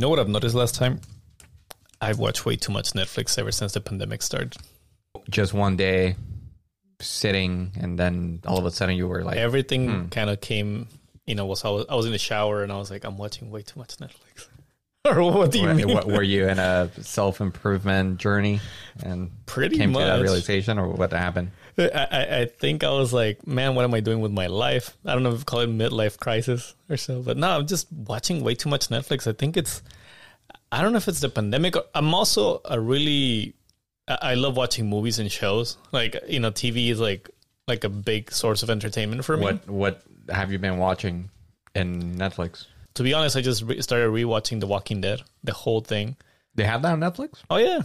You know what I've noticed last time? I've watched way too much Netflix ever since the pandemic started. Just one day sitting, and then all of a sudden you were like, Everything hmm. kind of came, you know, was I, was I was in the shower and I was like, I'm watching way too much Netflix. or what do you were, mean? what, were you in a self improvement journey and Pretty came to that much. realization, or what happened? I, I, I think I was like, man, what am I doing with my life? I don't know if you call it midlife crisis or so, but no, I'm just watching way too much Netflix. I think it's, I don't know if it's the pandemic. I'm also a really, I love watching movies and shows. Like you know, TV is like like a big source of entertainment for me. What What have you been watching in Netflix? To be honest, I just re- started rewatching The Walking Dead, the whole thing. They have that on Netflix. Oh yeah.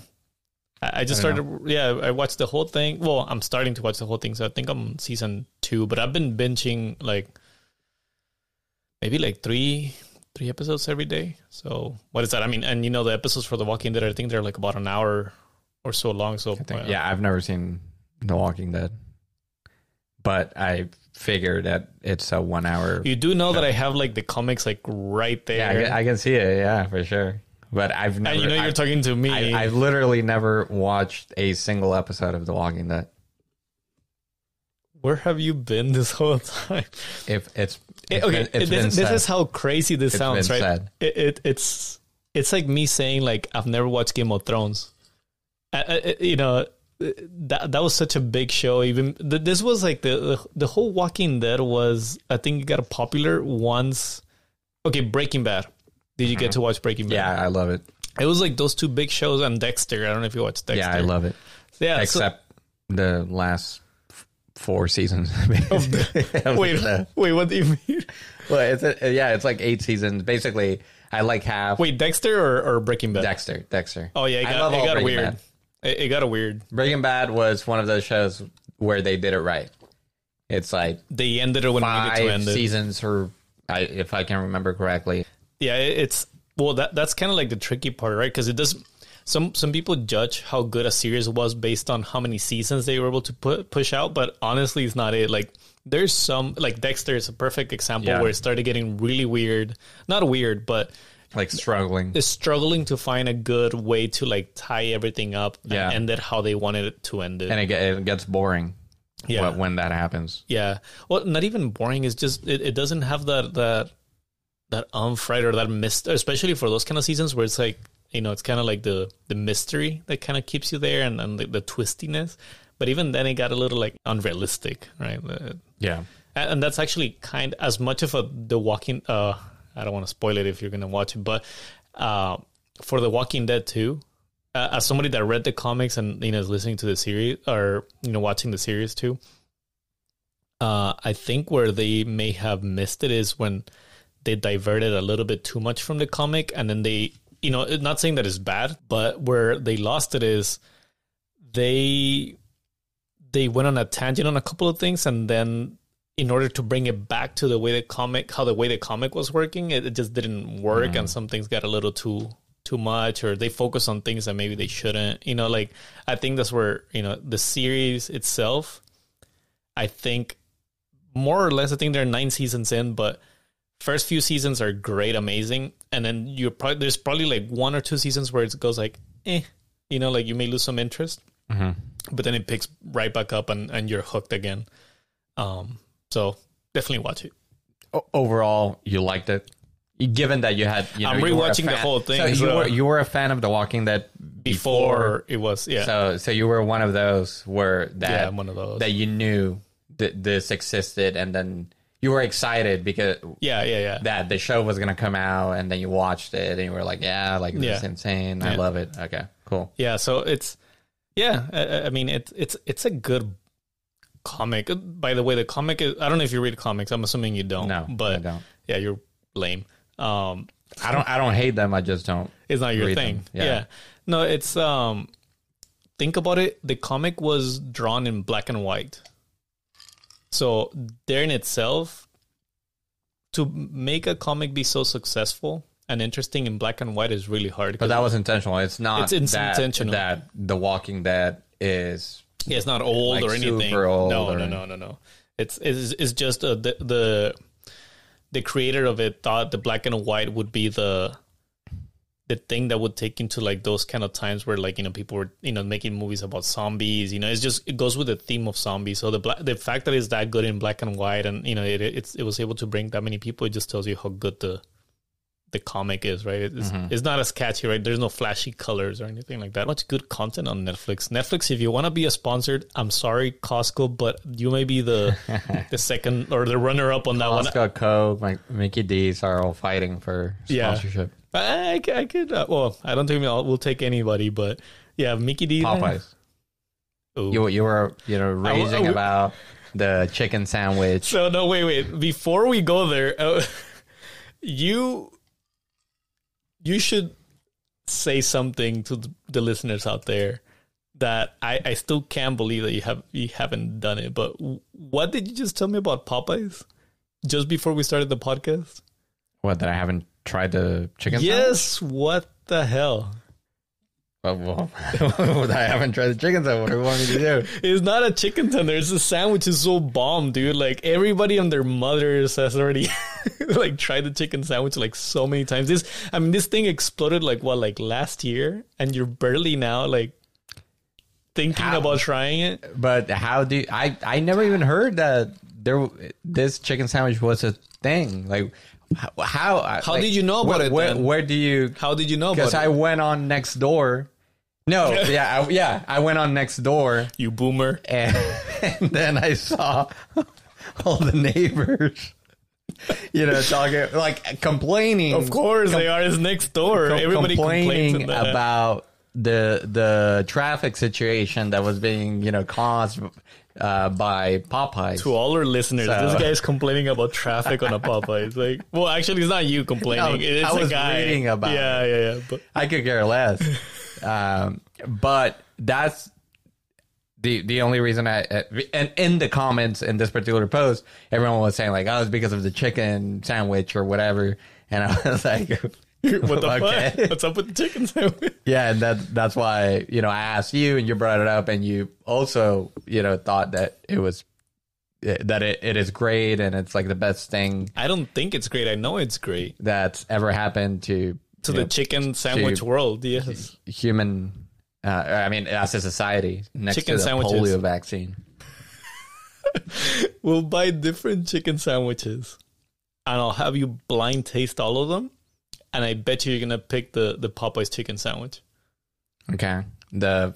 I I just I started. Yeah, I watched the whole thing. Well, I'm starting to watch the whole thing, so I think I'm season two. But I've been binging like maybe like three three episodes every day. So what is that? I mean, and you know the episodes for The Walking Dead, I think they're like about an hour or so long. So think, uh, yeah, I've never seen The Walking Dead, but I figure that it's a one hour. you do know that I have like the comics like right there. Yeah, I can, I can see it. Yeah, for sure. But I've never. and you know you're I, talking to me. I, I've literally never watched a single episode of The Walking Dead. Where have you been this whole time? If it's, It's okay, been- this, this is how crazy this It's sounds, right? It, it it's it's like me saying like I've never watched Game of Thrones. I, I, you know that that was such a big show. Even this was like the, the whole Walking Dead was. I think it got popular once. Okay, Breaking Bad. Did you get to watch Breaking Bad? Mm-hmm. Yeah, I love it. it was like those two big shows and Dexter. I don't know if you watched Dexter. Yeah, I love it. Yeah, so- Except the last four seasons. wait, wait, what do you mean? well, it's a, yeah, it's like eight seasons. Basically, I like half. Wait, Dexter or, or Breaking Bad? Dexter, Dexter. Oh yeah, it I got, love it got weird. Bad. It, it got a weird. Breaking Bad was one of those shows where they did it right. It's like They ended it when we needed to five end it. seasons, or I, if I can remember correctly. Yeah, it's well that that's kind of like the tricky part, right? Because it does. Some some people judge how good a series was based on how many seasons they were able to put push out, but honestly, it's not it. Like there's some like Dexter is a perfect example Yeah. where it started getting really weird. Not weird, but Like struggling. is struggling to find a good way to like tie everything up Yeah. and end it how they wanted it to end it. and it, it gets boring yeah. when, that happens. Yeah. Well, not even boring. It's just it, it doesn't have that that that umph right or that mist, especially for those kind of seasons where it's like you know it's kind of like the the mystery that kind of keeps you there and, and the, the twistiness. But even then, it got a little like unrealistic, right? Uh, Yeah. and, and that's actually kind as much of a the Walking. Uh, I don't want to spoil it if you're gonna watch it, but uh, for the Walking Dead too. Uh, as somebody that read the comics and you know is listening to the series or you know watching the series too, uh, I think where they may have missed it is when they diverted a little bit too much from the comic, and then they, you know, not saying that it's bad, but where they lost it is they they went on a tangent on a couple of things, and then in order to bring it back to the way the comic, how the way the comic was working, it, it just didn't work, mm-hmm. and some things got a little too too much, or they focus on things that maybe they shouldn't. You know, like I think that's where you know the series itself. I think more or less, I think they're nine seasons in, but first few seasons are great, amazing, and then you probably there's probably like one or two seasons where it goes like, eh, you know, like you may lose some interest, but then it picks right back up and and you're hooked again. Um, so definitely watch it. O- overall, you liked it. Given that you had, you know, I'm you rewatching the whole thing, So you were you were a fan of The Walking Dead Before, before. it was, yeah, So so you were one of those where that yeah, one of those. that you knew that this existed, and then you were excited because yeah, yeah, yeah. that the show was gonna come out, and then you watched it, and you were like, yeah, like this Yeah. is insane. I Yeah. love it. Okay, cool. Yeah, so it's yeah. I, I mean, it's it's it's a good comic. By the way, the comic is. I don't know if you read comics. I'm assuming you don't. No, but I don't. yeah, you're lame. Um, I don't I don't hate them. I just don't. it's not your thing. yeah. Yeah. No, it's um. Think about it. The comic was drawn in black and white. So there in itself, to make a comic be so successful and interesting in black and white is really hard. But that was intentional. It's not It's- it's that, intentional. that The Walking Dead is Yeah, it's not old Like or anything. super old no, or- no, no, no, no. It's it's, it's just uh, the the the creator of it thought the black and white would be the the thing that would take into like those kind of times where like you know people were you know making movies about zombies you know it's just it goes with the theme of zombies. So the black the fact that it's that good in black and white and you know it it's, it was able to bring that many people it just tells you how good the the comic is right? It's, it's mm-hmm. not as catchy right? There's no flashy colors or anything like that. Much good content on netflix. Netflix if you want to be a sponsored i'm sorry costco but you may be the the second or the runner up on that one. Costco like Mickey D's are all fighting for sponsorship. I, I, I could uh, well i don't think we'll, we'll take anybody but yeah mickey d Popeyes. You you were you know raging about the chicken sandwich. So no, wait, wait. Before we go there, uh, you you should say something to the, the listeners out there that I, I still can't believe that you have you haven't done it. But what did you just tell me about Popeyes just before we started the podcast? What that I haven't tried the chicken yes. What the hell? sandwich? Well, well, I haven't tried the chicken sandwich. What do you want me to do? It's not a chicken tender. It's a sandwich. Is so bomb, dude. Like everybody and their mothers has already like tried the chicken sandwich like so many times. This, I mean, this thing exploded like what, like last year, and you're barely now like thinking How? about trying it. But how do you, I? I never even heard that there this chicken sandwich was a thing. Like how? How, How did you know about where, it Where, then? where do you? How did you know about Because it? I went on Nextdoor. No, yeah, I, yeah, I went on Nextdoor, you boomer. and, and then I saw all the neighbors, you know, talking like complaining. Of course, they are. It's Nextdoor. com- Everybody complains complaining about the the traffic situation that was being you know caused uh, by Popeyes. to all our listeners, So- this is complaining about traffic on a Popeyes. Like, well, actually, it's not you complaining. No, it's I a was guy. reading about yeah, yeah, yeah. But I could care less. um, but that's the the only reason I and in the comments in this particular post, everyone was saying like, "Oh, it's because of the chicken sandwich or whatever," and I was like, what the Okay. fuck? What's up with the chicken sandwich? "Yeah," and that that's why you know I asked you and you brought it up, and you also you know thought that it was that it, it is great and it's like the best thing I don't think it's great. I know it's great that's ever happened to to the know, chicken sandwich to- world. Yes. human. Uh, I mean, as a society, next Chicken to the sandwiches. polio vaccine. We'll buy different chicken sandwiches, and I'll have you blind taste all of them, and I bet you you're gonna pick the the Popeyes chicken sandwich. Okay. The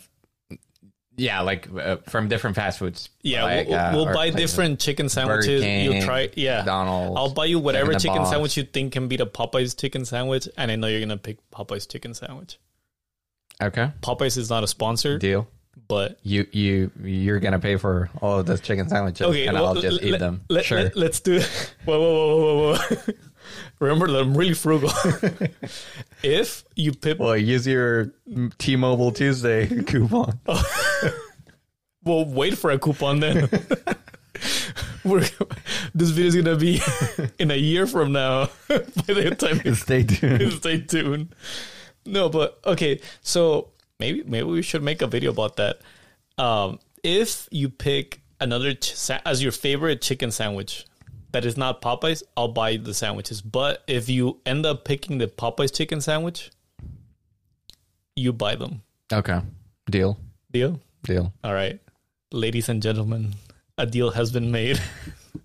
yeah, like uh, from different fast foods. Yeah, like, we'll, uh, we'll buy different chicken sandwiches. King, You'll try, yeah. I'll buy you whatever chicken Box. sandwich you think can beat a Popeyes chicken sandwich, and I know you're gonna pick Popeyes chicken sandwich. Okay. Popeyes is not a sponsor, Deal. but You you you're gonna pay for all of those chicken sandwiches, okay, and well, I'll just let- eat them. Let, sure. Let, us do. Whoa, whoa, whoa, whoa, whoa! Remember that I'm really frugal. if you pick, well, use your T-Mobile Tuesday coupon. well, wait for a coupon then. We're, this video is gonna be in a year from now. By the time Stay tuned. stay tuned. No, but okay, so maybe maybe we should make a video about that. Um, if you pick another ch- as your favorite chicken sandwich that is not Popeyes, I'll buy the sandwiches. But if you end up picking the Popeyes chicken sandwich, you buy them. Okay. Deal. Deal? Deal. All right, ladies and gentlemen, a deal has been made.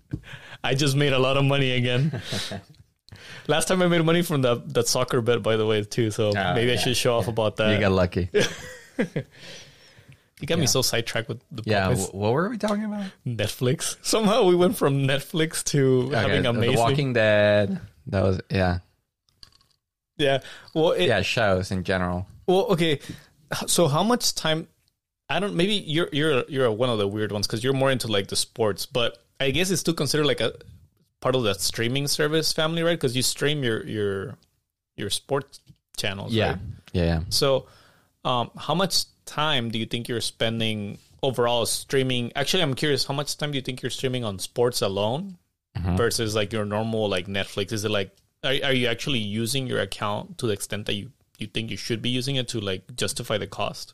I just made a lot of money again. Last time I made money from that that soccer bet, by the way, too. So ah, maybe I should show off about that. You got lucky. You got me so sidetracked with the Yeah. Popeyes. What were we talking about? Netflix. Somehow we went from Netflix to having Okay, amazing. The Walking Dead. That was yeah. yeah. Well, it, Yeah, shows in general. Well, okay. So how much time? I don't. Maybe you're you're you're one of the weird ones because you're more into like the sports, but I guess it's still considered like a part of that streaming service family, right? Because you stream your your your sports channels. Yeah. right? Yeah. yeah. So, um, how much time do you think you're spending overall streaming? Actually, I'm curious. How much time do you think you're streaming on sports alone versus like your normal like Netflix? Is it like are are you actually using your account to the extent that you you think you should be using it to like justify the cost?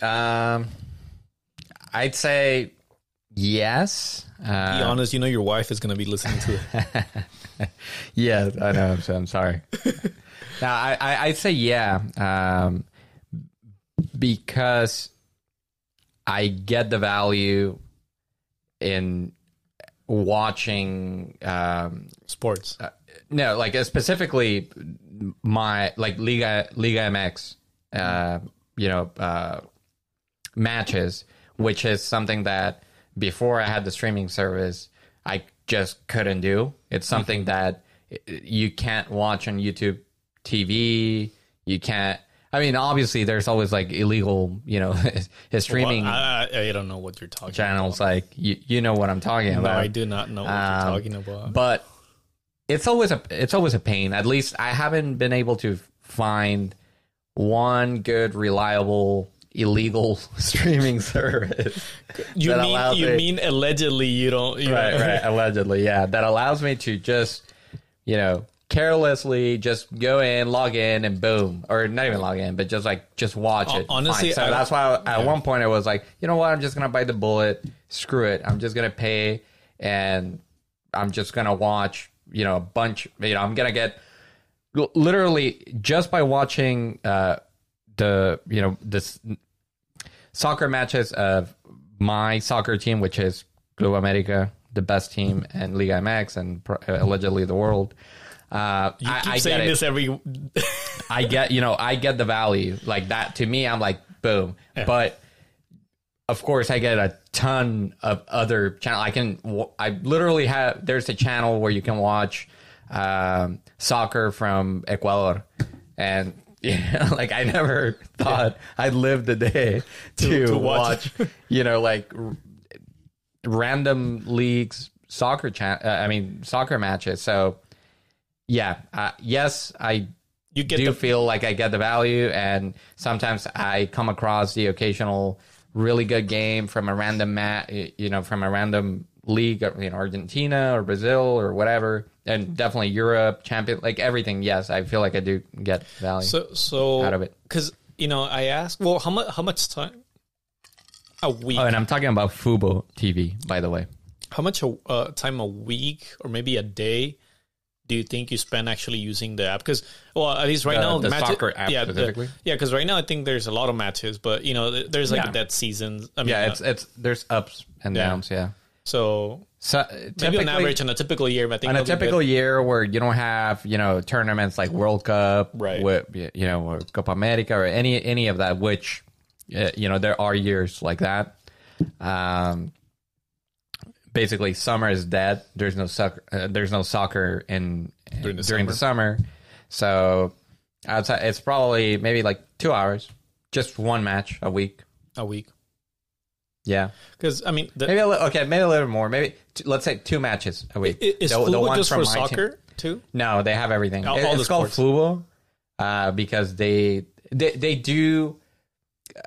Um, I'd say yes. Be Uh, honest, you know your wife is gonna be listening to it. yeah, I know. I'm, so- I'm sorry. Now, I, I I'd say yeah, um, because I get the value in watching. Um, Sports. no, like uh, specifically my like Liga Liga MX, uh, you know, uh, matches, which is something that before I had the streaming service, I just couldn't do. It's something that uh, you can't watch on YouTube TV. You can't. I mean, obviously, there's always like illegal, you know, streaming Well, I, I don't know what you're talking channels. Like you, you know what I'm talking about. No, about. I do not know what Um, you're talking about. but it's always a it's always a pain. At least I haven't been able to find one good, reliable, illegal streaming service. you mean you me- mean allegedly you don't you right, know, right, allegedly, yeah, that allows me to just, you know, carelessly just go in, log in, and boom, or not even log in, but just like just watch it. honestly, Fine. so I- that's why at one point I was like, you know what, I'm just gonna bite the bullet. Screw it, I'm just gonna pay, and I'm just gonna watch, you know, a bunch. You know, I'm gonna get literally just by watching uh the you know this soccer matches of my soccer team, which is Club America, the best team, and Liga MX, and pro- allegedly the world. Uh, You I, keep I saying get this every I get, you know, I get the value like that. To me, I'm like, boom. But of course, I get a ton of other channel. I can, I literally have. There's a channel where you can watch um, soccer from Ecuador, and yeah, like I never thought I'd live the day to, to watch watch, you know, like r- random leagues soccer chan uh, I mean soccer matches. So yeah, uh, yes, I you get do the feel like I get the value, and sometimes I come across the occasional really good game from a random mat, you know, from a random league, know, Argentina or Brazil or whatever, and definitely Europe, champion, like everything. Yes, I feel like I do get value. so so out of it. because you know I asked well how much how much time a week oh, and I'm talking about Fubo TV, by the way. how much a, uh, time a week or maybe a day do you think you spend actually using the app? Because well, at least right The- now, the soccer app yeah, the- yeah. Because right now, I think there's a lot of matches, but you know, there's like Yeah. a dead season. I mean, Yeah, uh, it's it's there's ups and Yeah. downs. Yeah. so So maybe on average on a typical year, I think on a typical year where you don't have you know tournaments like World Cup, Right. With, you know, or Copa America or any any of that, which you know there are years like that. Um, basically, summer is dead. There's no soccer. Uh, there's no soccer in During during the the, summer. So outside, it's probably maybe like two hours, just one match a week. a week. Yeah, Because I mean, the, maybe a little, okay, maybe a little more. Maybe t- let's say two matches a week. is The- the ones just from for my team. soccer too? No, they have everything. All- It- all it's called. Fubo uh, because they they they do. uh,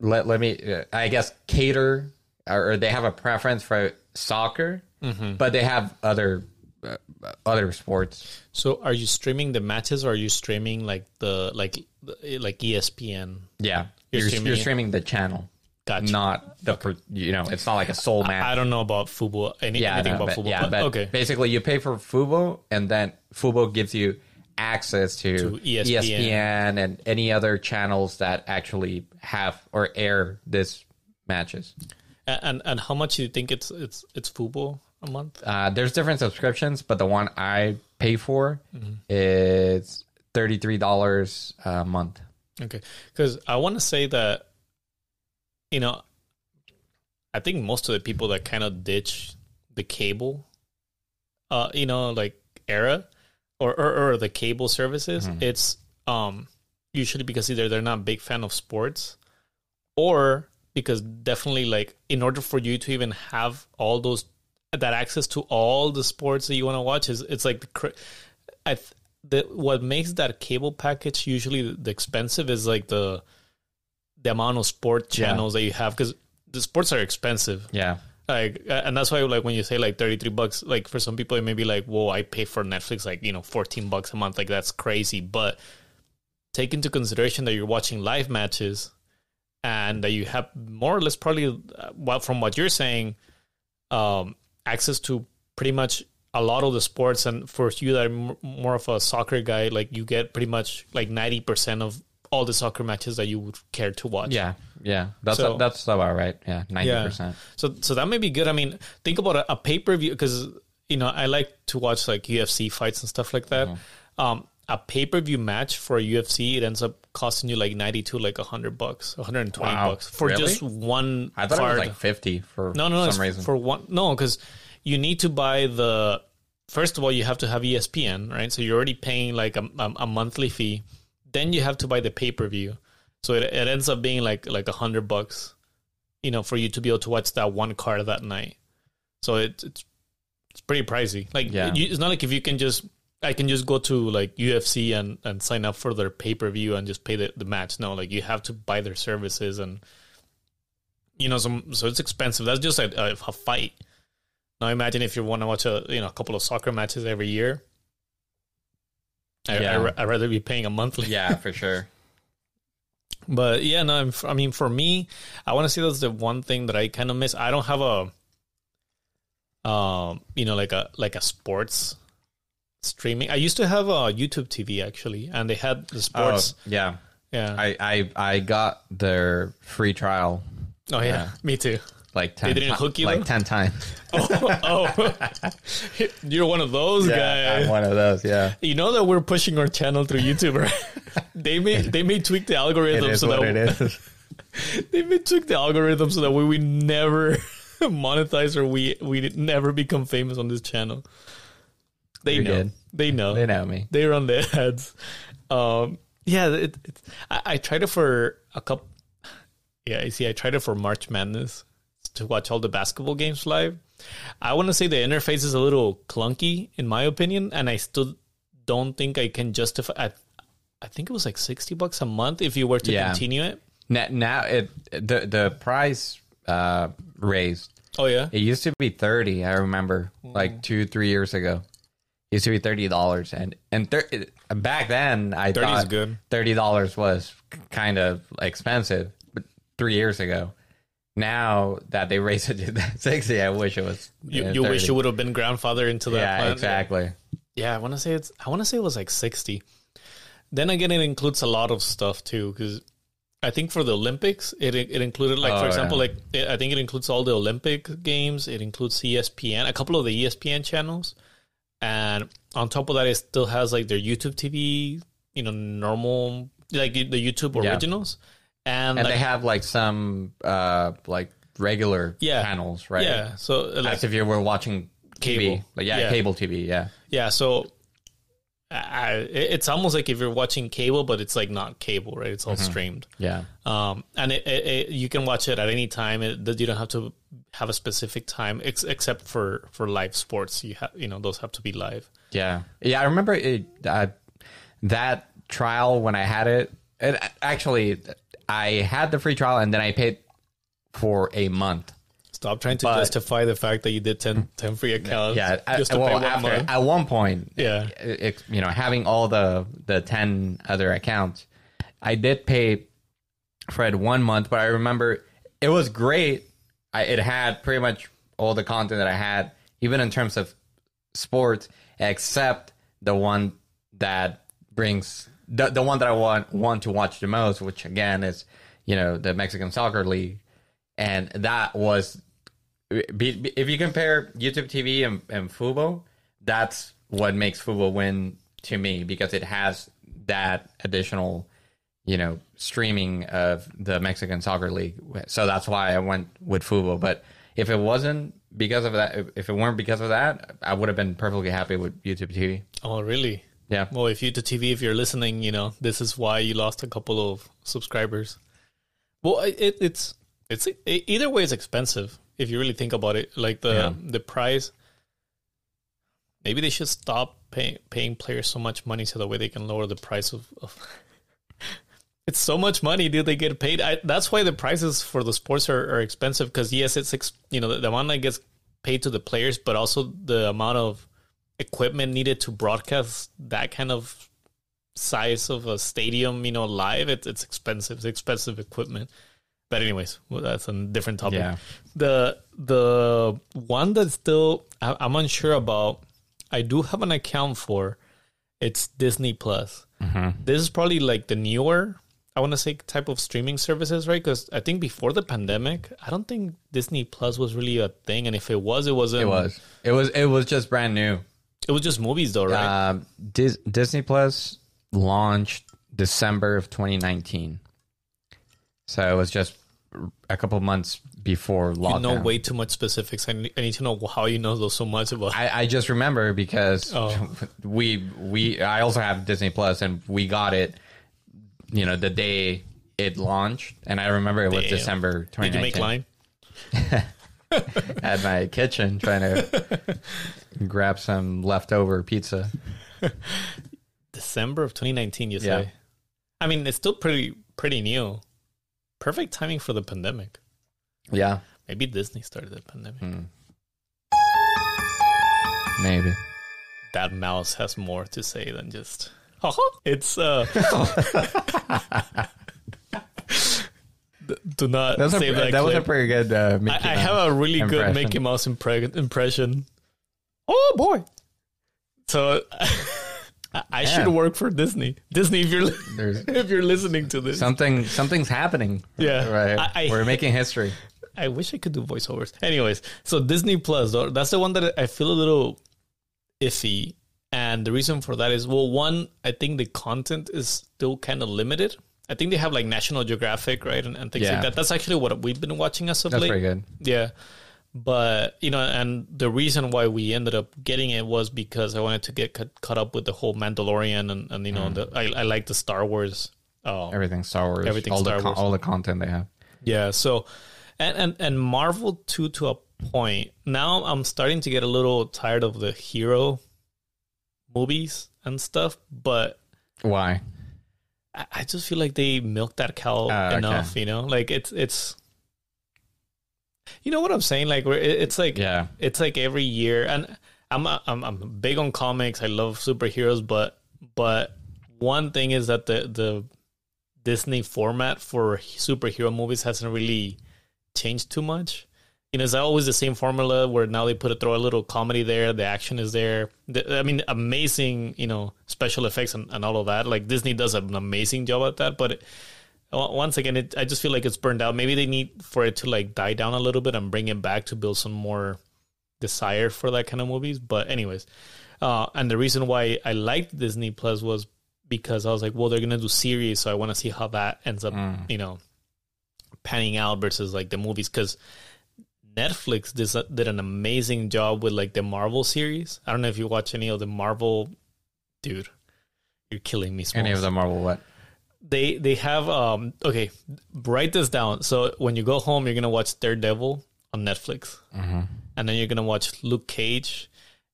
Let let me uh, I guess cater or, they have a preference for soccer, Mm-hmm. but they have other uh, other sports. So, are you streaming the matches, or are you streaming like the like like ESPN? Yeah, You're you're, streaming you're streaming the channel, Gotcha. not the per- you know it's not like a soul match. I don't know about football. Any, yeah, anything no, about but, football? yeah, but, but okay. basically you pay for Fubo, and then Fubo gives you access to, To ESPN. ESPN and any other channels that actually have or air this matches. And, and how much do you think it's it's it's football a month? Uh, there's different subscriptions, but the one I pay for Mm-hmm. is thirty three dollars a month. Okay, because I want to say that, you know, I think most of the people that kind of ditch the cable, uh, you know, like era, or or, or the cable services, it's um usually because either they're not a big fan of sports, or because definitely like in order for you to even have all those that access to all the sports that you want to watch is it's like the cr- I th- the what makes that cable package usually the, expensive is like the the amount of sport Yeah. channels that you have because the sports are expensive. Yeah, like and that's why like when you say like 33 bucks like for some people it may be like whoa i pay for netflix like you know 14 bucks a month like that's crazy. But take into consideration that you're watching live matches and that you have more or less probably uh, well from what you're saying um access to pretty much a lot of the sports, and for you that are m- more of a soccer guy, like you get pretty much like ninety percent of all the soccer matches that you would care to watch. Yeah, yeah, that's So- that's about right. Yeah, ninety percent. So so that may be good. I mean, think about a, a pay per view because you know I like to watch like UFC fights and stuff like that. Mm-hmm. Um, a pay per view match for a UFC it ends up costing you like ninety to like hundred bucks, one hundred and twenty Wow. bucks for Really? just one I thought card. it was like fifty for no, no, no, some reason. for one. No, because you need to buy the. First of all, you have to have ESPN, right? So you're already paying like a, a, a monthly fee. Then you have to buy the pay per view. So it, it ends up being like like a hundred bucks, you know, for you to be able to watch that one card that night. So it, it's it's pretty pricey. Like Yeah. you, it's not like if you can just I can just go to like UFC and and sign up for their pay per view and just pay the, the match. No, like you have to buy their services and you know some so it's expensive. That's just a, a, fight. Now imagine if you want to watch a you know a couple of soccer matches every year. I, Yeah. I, I'd rather be paying a monthly. yeah, for sure. But yeah, no, I'm, I mean, for me, I want to say that's the one thing that I kind of miss. I don't have a, um, you know, like a like a sports streaming. I used to have a YouTube TV actually, and they had the Oh, sports. yeah. yeah. I, I I got their free trial oh yeah, yeah. me too. like ten they didn't hook you, like though? ten times. Oh, oh. you're one of those guys. I'm one of those. Yeah, You know that we're pushing our channel through YouTube, right? they may they may tweak the algorithm so that it is. they may tweak the algorithm so that we we never monetize or we we never become famous on this channel. They You're know. good. They know. they know me. They run the ads. Um, yeah, it, it, I, I tried it for a couple. Yeah, I see. I tried it for March Madness to watch all the basketball games live. I want to say the interface is a little clunky, in my opinion, and I still don't think I can justify. I, I think it was like sixty bucks a month if you were to Yeah. continue it. Now, now it the the price uh raised. Oh yeah, It used to be thirty. I remember Mm. like two three years ago. Used to be thirty dollars, and and thir- back then I 30 is thought good. thirty dollars was kind of expensive. But three years ago, now that they raised it to sixty, I wish it was. You, uh, you wish 30. you would have been grandfather into that. Yeah, plan. exactly. Yeah, I want to say it's. I want to say it was like sixty. Then again, it includes a lot of stuff too, because I think for the Olympics, it it included like Oh, for example, yeah. like it, I think it includes all the Olympic games. It includes ESPN, a couple of the ESPN channels, and on top of that, it still has like their YouTube TV, you know, normal like the YouTube Yeah. originals, and, And like, they have like some uh like regular Yeah. channels, right? yeah, so like As if you were watching Cable. TV. Like, yeah, Yeah. cable TV. Yeah. Yeah, so I, it's almost like if you're watching cable, but it's like not cable, right? It's all Mm-hmm. streamed, Yeah. um, and it, it, it, you can watch it at any time. It, you don't have to have a specific time, ex- except for for live sports. You have, you know, those have to be live. Yeah, yeah. I remember it, uh, that trial when I had it. it. Actually, I had the free trial and then I paid for a month. Stop trying to But- justify the fact that you did 10, 10 free accounts. Yeah, I- just to well, after, month. at one point, Yeah. it, it- you know, having all the the ten other accounts, I did pay Fred one month, but I remember it was great. I, it had pretty much all the content that I had, even in terms of sports, except the one that brings the the one that I want want to watch the most, which again is you know the Mexican Soccer League, and that was if you compare YouTube TV and, and Fubo, that's what makes Fubo win to me because it has that additional, you know, streaming of the Mexican Soccer League. So that's why I went with Fubo. But if it wasn't because of that, if it weren't because of that, I would have been perfectly happy with YouTube TV. Oh, really? Yeah. Well, if YouTube TV, if you're listening, you know this is why you lost a couple of subscribers. Well, it, it it's it's it, either way, it's expensive if you really think about it. Like the Yeah. the price. Maybe they should stop paying paying players so much money so that way they can lower the price of. of it's so much money, dude. They get paid. I, that's why the prices for the sports are, are expensive. Because yes, it's ex, you know the, the amount that gets paid to the players, but also the amount of equipment needed to broadcast that kind of size of a stadium, you know, live. It, it's expensive. It's expensive equipment. But anyways, well, that's a different topic. Yeah. The the one that's still I, I'm unsure about I do have an account for. It's Disney Plus. Mm-hmm. This is probably like the newer, I want to say, type of streaming services, right? Because I think before the pandemic, I don't think Disney Plus was really a thing, and if it was, it wasn't. It was. It was. It was just brand new. It was just movies, though, right? Um, Dis- Disney Plus launched December of 2019, so it was just a couple months before you lockdown. know way too much specifics. I need, I need to know how you know those so much about. I, I just remember because Oh. we we I also have Disney Plus and we got it, you know, the day it launched, and I remember it was Damn. December Did you 2019 make line? at my kitchen trying to grab some leftover pizza. December of 2019, you say? Yeah. I mean, it's still pretty pretty new. Perfect timing for the pandemic. Yeah, Maybe Disney started the pandemic. Hmm. maybe. That mouse has more to say than just. Uh-huh. It's uh. Do not That was, a, save that. that was a pretty good. Uh, Mickey I, I have a really good. Mickey Mouse impre- impression. Oh boy! So I, I should work for Disney. Disney, if you're There's if you're listening to this, something. Something's happening. Yeah. right. I- I- We're making history. I wish I could do voiceovers. Anyways, so Disney Plus, though, that's the one that I feel a little iffy. And the reason for that is, well, one, I think the content is still kind of limited. I think they have like National Geographic, right, and, and things Yeah. like that. That's actually what we've been watching as of That's late. pretty good. Yeah. But, you know, and the reason why we ended up getting it was because I wanted to get cut, caught up with the whole Mandalorian and, and you know, the, I, I like the Star Wars. Uh, Everything Star Wars. Everything all Star the Wars. all the content they have. yeah. So, and, and, and Marvel too, to a point. Now I'm starting to get a little tired of the hero movies and stuff, but Why? I, I just feel like they milked that cow okay. enough, you know, like it's, it's, you know what I'm saying? Like, it's like, Yeah. it's like every year and I'm, I'm i'm big on comics i love superheroes but but one thing is that the the disney format for superhero movies hasn't really changed too much you know it's always the same formula where now they put a throw a little comedy there the action is there the, i mean amazing you know special effects and, and all of that like disney does an amazing job at that but it, once again it, i just feel like it's burned out maybe they need for it to like die down a little bit and bring it back to build some more desire for that kind of movies. But anyways, uh, and the reason why I liked Disney Plus was because I was like, well, they're gonna do series, so I want to see how that ends up, you know, panning out versus like the movies. Because Netflix did, did an amazing job with like the Marvel series. I don't know if you watch any of the Marvel, dude. You're killing me. Any of the Marvel what? They they have um okay write this down. So when you go home you're gonna watch daredevil on netflix. And then you're gonna watch luke cage.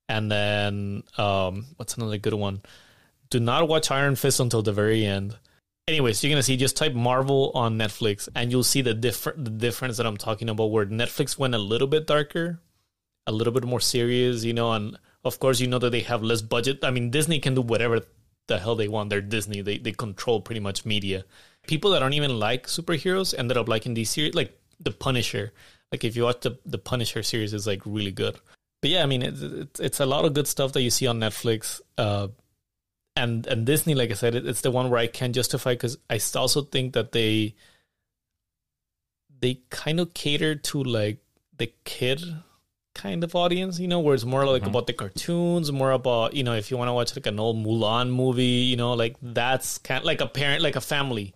And then um what's another good one? Do not watch iron fist until the very end. Anyways you're gonna see just type marvel on netflix and you'll see the different the difference that i'm talking about where netflix went a little bit darker a little bit more serious you know and of course you know that they have less budget. I mean disney can do whatever the hell they want. They're disney. They, they control pretty much media. People that don't even like superheroes ended up liking these series like the punisher. Like if you watch the, the punisher series is like really good. But yeah i mean it's, it's, it's a lot of good stuff that you see on netflix uh and and disney like i said it, it's the one where i can justify because i also think that they they kind of cater to like the kid kind of audience, you know, where it's more like mm-hmm. about the cartoons, more about, you know, if you want to watch like an old Mulan movie, you know, like that's kind of like a parent, like a family.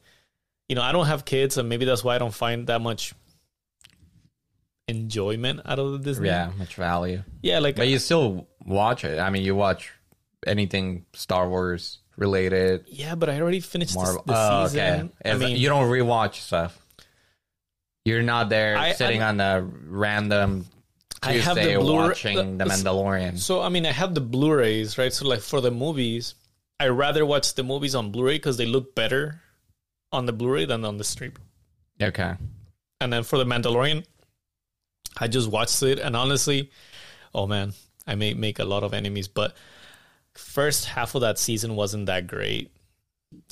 You know, I don't have kids, and maybe that's why I don't find that much enjoyment out of the Disney. Yeah, much value. Yeah, like But you uh, still watch it. I mean, you watch anything Star Wars related, yeah, but I already finished the, Marvel. the oh, season. okay. I mean, you don't rewatch stuff. You're not there I- sitting I- on the random I have the Blu-ray- watching The uh, Mandalorian. So I mean, I have the Blu-rays, right? So like for the movies, I rather watch the movies on Blu-ray because they look better on the Blu-ray than on the stream. Okay. And then for the Mandalorian, I just watched it, and honestly, oh man, I may make a lot of enemies, but first half of that season wasn't that great,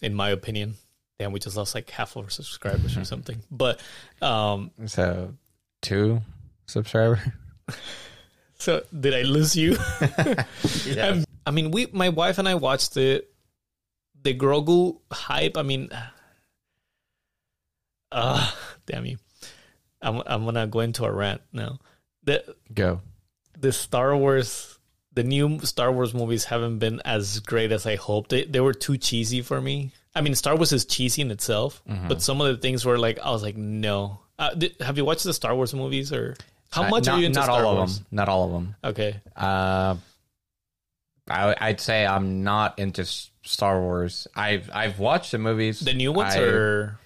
in my opinion. Damn, we just lost like half of our subscribers or something. But um, So, two subscriber. So did I lose you? Um, I mean, we, my wife and I watched the The Grogu hype. I mean, uh damn you. I'm I'm gonna go into a rant now. The Go. the Star Wars, the new Star Wars movies haven't been as great as I hoped. They they were too cheesy for me. I mean, Star Wars is cheesy in itself, but some of the things were like I was like, no. Uh, did, have you watched the Star Wars movies or how much Uh, not, are you into not Star all Wars? of them. Not all of them. Okay, Uh, I, I'd say I'm not into Star Wars. I've I've watched the movies. the new ones I, or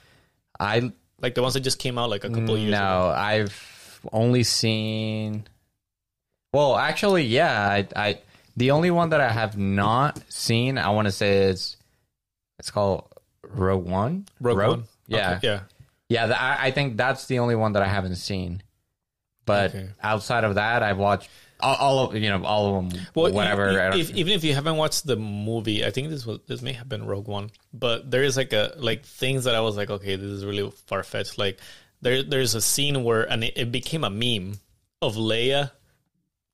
I like the ones that just came out like a couple years ago. no, I've only seen. Well, actually, yeah. I, I the only one that I have not seen, I want to say is it's called Rogue One. Rogue One. Yeah, Okay, yeah. yeah. th- I, I think that's the only one that I haven't seen. But Okay. outside of that, I've watched all, all of you know all of them. Well, whatever. If, even if you haven't watched the movie, I think this was this may have been Rogue One, but there is like a like things that I was like, okay, this is really far fetched. Like there there's a scene where and it, it became a meme of Leia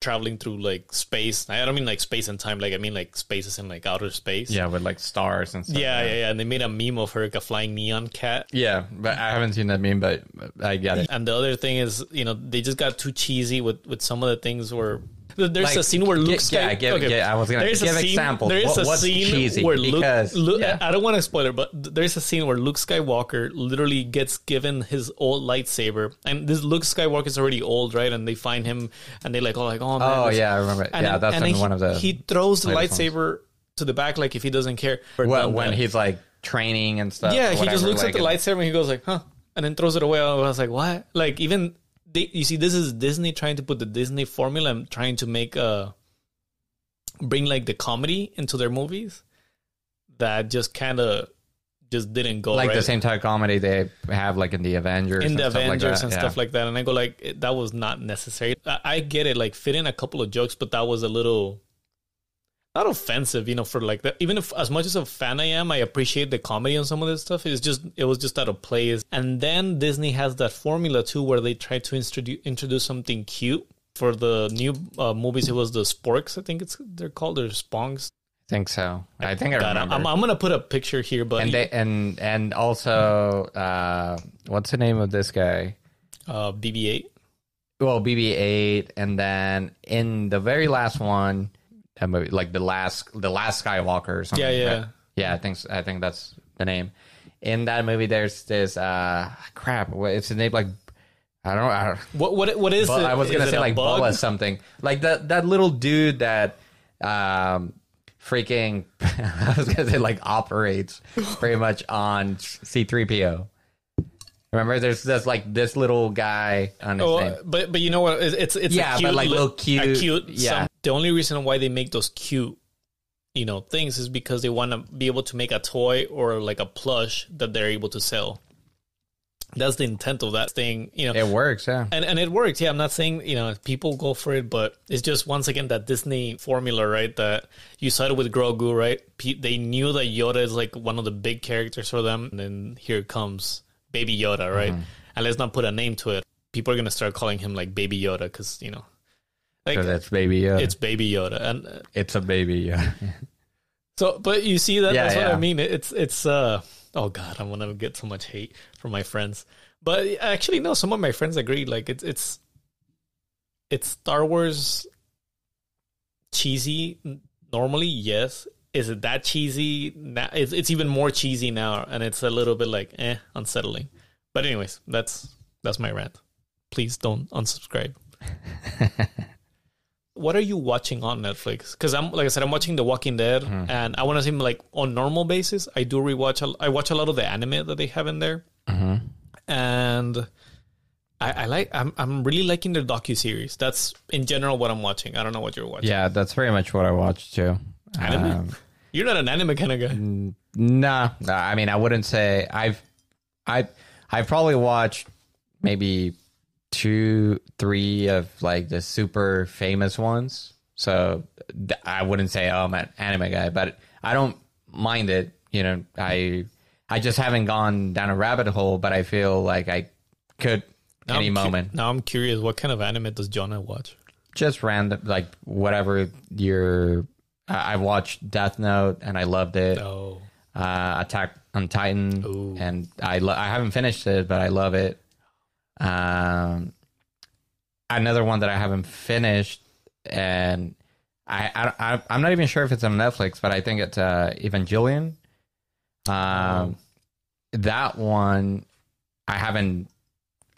traveling through like space. I don't mean like space and time, like I mean like spaces in like outer space. yeah, with like stars and stuff. Yeah, yeah, yeah. And they made a meme of her like a flying neon cat. Yeah, but I haven't seen that meme, but I get it. And the other thing is, you know, they just got too cheesy with with some of the things where there's Like, a scene where Luke gi- yeah, give- yeah, I was gonna There's a give scene- examples. There is What- a what's scene cheesy? where Luke, Because- Luke yeah. I don't want to spoil it, but there's a scene where Luke Skywalker literally gets given his old lightsaber, and this Luke Skywalker is already old, right? And they find him, and they like, oh, like, oh man, Oh yeah, I remember. and yeah, then- that's and in then one of the he throws the latest ones. lightsaber to the back, like if he doesn't care. Or when, that. he's like training and stuff. Yeah, he just looks like, at the lightsaber and he goes like, "Huh," and then throws it away. I was like, "What?" Like even they, you see, this is Disney trying to put the Disney formula and trying to make a bring like the comedy into their movies that just kind of just didn't go like right. the same type of comedy they have like in the Avengers, in and the stuff Avengers like that. and yeah. stuff like that. And I go like, that was not necessary. I, I get it, like fit in a couple of jokes, but that was a little not offensive, you know, for like that. Even if as much as a fan I am, I appreciate the comedy on some of this stuff. It's just it was just out of place. And then Disney has that formula too, where they try to introduce introduce something cute. For the new uh, movies, it was the Sporks. I think it's they're called. They're Sponks. I think so. I think I remember. I'm, I'm gonna put a picture here, but and they and and also uh, what's the name of this guy? uh, BB-8. Well, BB-8, and then in the very last one, that movie, like the last the last Skywalker or something. Yeah, yeah. right? yeah. I think I think that's the name. In that movie, there's this uh crap. It's a name like. I don't. I don't What what what is it? I was gonna Is say like bug? Bubba something like that. That little dude that um freaking I was gonna say like operates pretty much on C three PO. Remember, there's there's like this little guy on his Oh, name. but but you know what? It's it's, Yeah, a but cute, like little cute- cute. yeah. some- the only reason why they make those cute, you know, things is because they want to be able to make a toy or like a plush that they're able to sell. That's the intent of that thing, you know. It works, yeah. and and it works. Yeah, I'm not saying you know people go for it, but it's just once again that Disney formula, right? That you started with Grogu, right? They knew that Yoda is like one of the big characters for them, and then here comes Baby Yoda, right? Mm-hmm. And let's not put a name to it. People are gonna start calling him like Baby Yoda because you know, like So that's baby. Yoda. it's Baby Yoda, and uh, it's a baby. Yoda. so, but you see that Yeah, that's what. I mean. It's it's uh oh god, I'm gonna get so much hate from my friends. But actually, no, some of my friends agree. Like it's it's it's Star Wars cheesy. Normally, yes. Is it that cheesy? Now it's it's even more cheesy now, and it's a little bit like eh, unsettling. But anyways, that's that's my rant. Please don't unsubscribe. what are you watching on Netflix? Because I'm like I said, I'm watching The Walking Dead, and I want to say like on normal basis, I do rewatch. A, I watch a lot of the anime that they have in there, and I, I like. I'm I'm really liking their docu series. That's in general what I'm watching. I don't know what you're watching. yeah, that's very much what I watch too. Anime? Um, You're not an anime kind of guy. Nah, nah, I mean, I wouldn't say I've, I, I've probably watched maybe two, three of like the super famous ones. So I wouldn't say oh, I'm an anime guy, but I don't mind it. You know, I, I just haven't gone down a rabbit hole, but I feel like I could Now any I'm cu- moment. now I'm curious. What kind of anime does Jona watch? just random, like whatever you're. I I watched Death Note and I loved it. Oh, Uh, Attack on Titan, Ooh. and I lo- I haven't finished it, but I love it. Um, another one that I haven't finished, and I, I, I I'm not even sure if it's on Netflix, but I think it's uh, Evangelion. Um, that one I haven't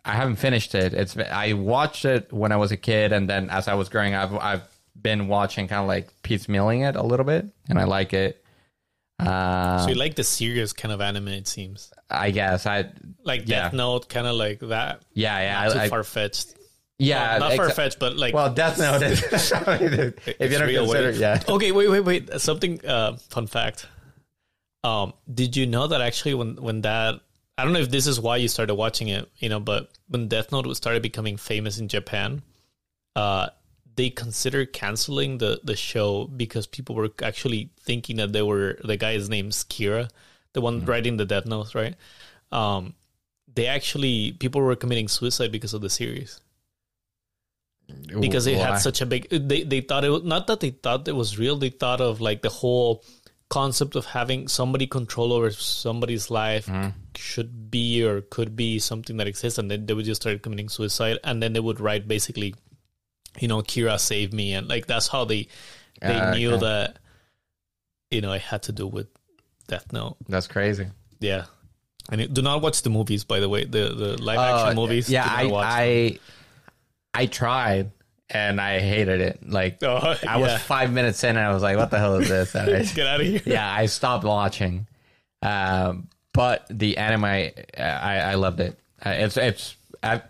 I haven't finished it. It's I watched it when I was a kid, and then as I was growing up, I've been watching kind of like piecemealing it a little bit, and I like it. Uh, so you like the serious kind of anime? It seems I guess I like Yeah. Death Note, kind of like that. yeah yeah Not too I, I- far fetched. yeah not exa- far fetched, but like Well, Death Note is if you don't consider way. yeah. Okay, wait, wait, wait. Something uh fun fact. Um, did you know that actually when when that I don't know if this is why you started watching it, you know, but when Death Note was started becoming famous in Japan, uh they considered canceling the the show because people were actually thinking that they were the guy's name's Kira, the one Mm-hmm. writing the Death Notes, right? Um they actually people were committing suicide because of the series because they Why? had such a big they, they thought it was not that they thought it was real they thought of like the whole concept of having somebody control over somebody's life Mm-hmm. should be or could be something that exists and then they would just start committing suicide and then they would write basically you know kira saved me and like that's how they they Ah, knew okay. that you know it had to do with death note That's crazy. yeah and it- do not watch the movies by the way the the live Uh, action movies Yeah, I. I I tried and I hated it. Like Oh, I was five minutes in and I was like, "What the hell is this?" And I- get out of here yeah, I stopped watching. Um, but the anime, I I loved it. Uh, it's it's I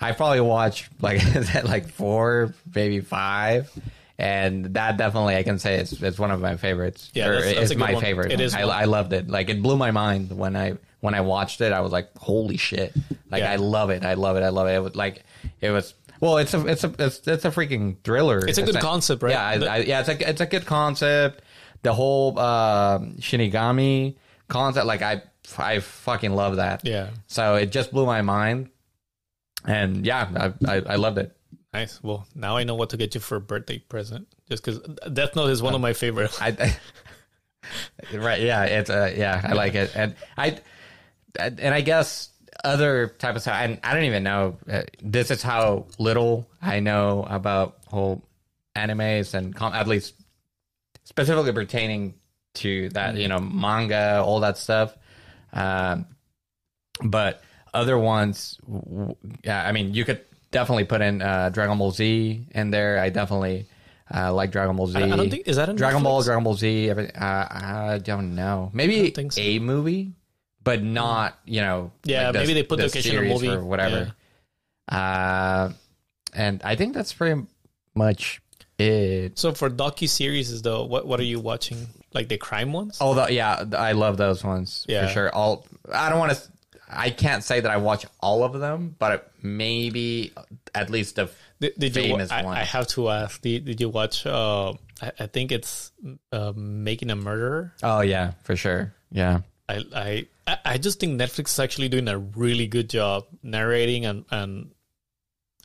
I probably watched like like four, maybe five, and that definitely I can say it's it's one of my favorites. Yeah, that's- that's it's a my one. favorite. It is I. I loved it. Like it blew my mind when I when I watched it. I was like, holy shit! Like Yeah. I love it. I love it. I love it. It was like it was. Well, it's a it's a it's, it's a freaking thriller. It's a good concept, right? Yeah, I, I, yeah, it's a it's a good concept. The whole um Shinigami concept, like I I fucking love that. yeah So it just blew my mind, and yeah, I I, I loved it. Nice. Well, now I know what to get you for a birthday present. Just because Death Note is one of my favorite. I, right, yeah, it's uh, yeah, I like it, and I and I guess other type of stuff. And I don't even know. Uh, this is how little I know about whole animes and com- at least specifically pertaining to that, you know, manga, all that stuff. Um, but other ones, yeah, I mean, you could definitely put in uh, Dragon Ball Z in there. I definitely uh, like Dragon Ball Z. I don't think is that in Dragon Ball, Dragon Ball Z. Every, uh, I don't know. Maybe don't so. a movie, but not you know. Yeah, like maybe they put the occasional series movie. or whatever. Uh, and I think that's pretty much it. So for docu series, though, what what are you watching? Like the crime ones? Although, yeah, I love those ones Yeah. for sure. All I don't want to. I can't say that I watch all of them, but maybe at least the did, did you? famous I, one. I have to ask. Did, did you watch? Uh, I, I think it's uh, making a murderer. Oh yeah, for sure. Yeah. I, I I- I just think Netflix is actually doing a really good job narrating and and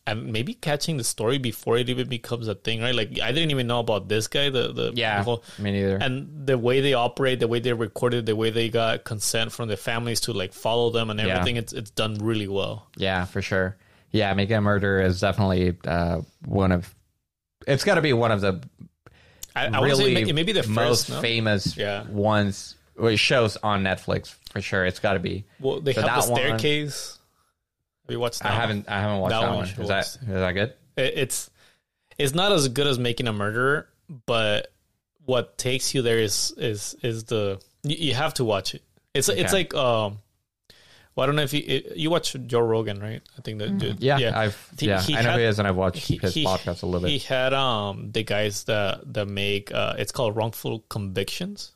and maybe catching the story before it even becomes a thing, right? Like I didn't even know about this guy, the the Yeah. the whole, Me neither. and the way they operate, the way they recorded, the way they got consent from the families to like follow them and Yeah. everything. It's it's done really well. Yeah, for sure. Yeah, Making a Murder is definitely uh, one of. It's got to be one of the I, I would say really maybe the most no? famous Yeah. ones. Well, shows on Netflix for sure. It's got to be. Well, they So have the that one- staircase. Have you watched that? I one? haven't. I haven't watched That that, one one. Is that watch. is that good? It- It's it's not as good as making a murderer, but what takes you there is is is the you, you have to watch it. It's it's like um, well, I don't know if you it, you watch Joe Rogan, right? I think that dude. Yeah, I've. He- yeah, he I know had- he is, and I've watched he- his he- podcast a little bit. He had um the guys that that make uh it's called wrongful convictions.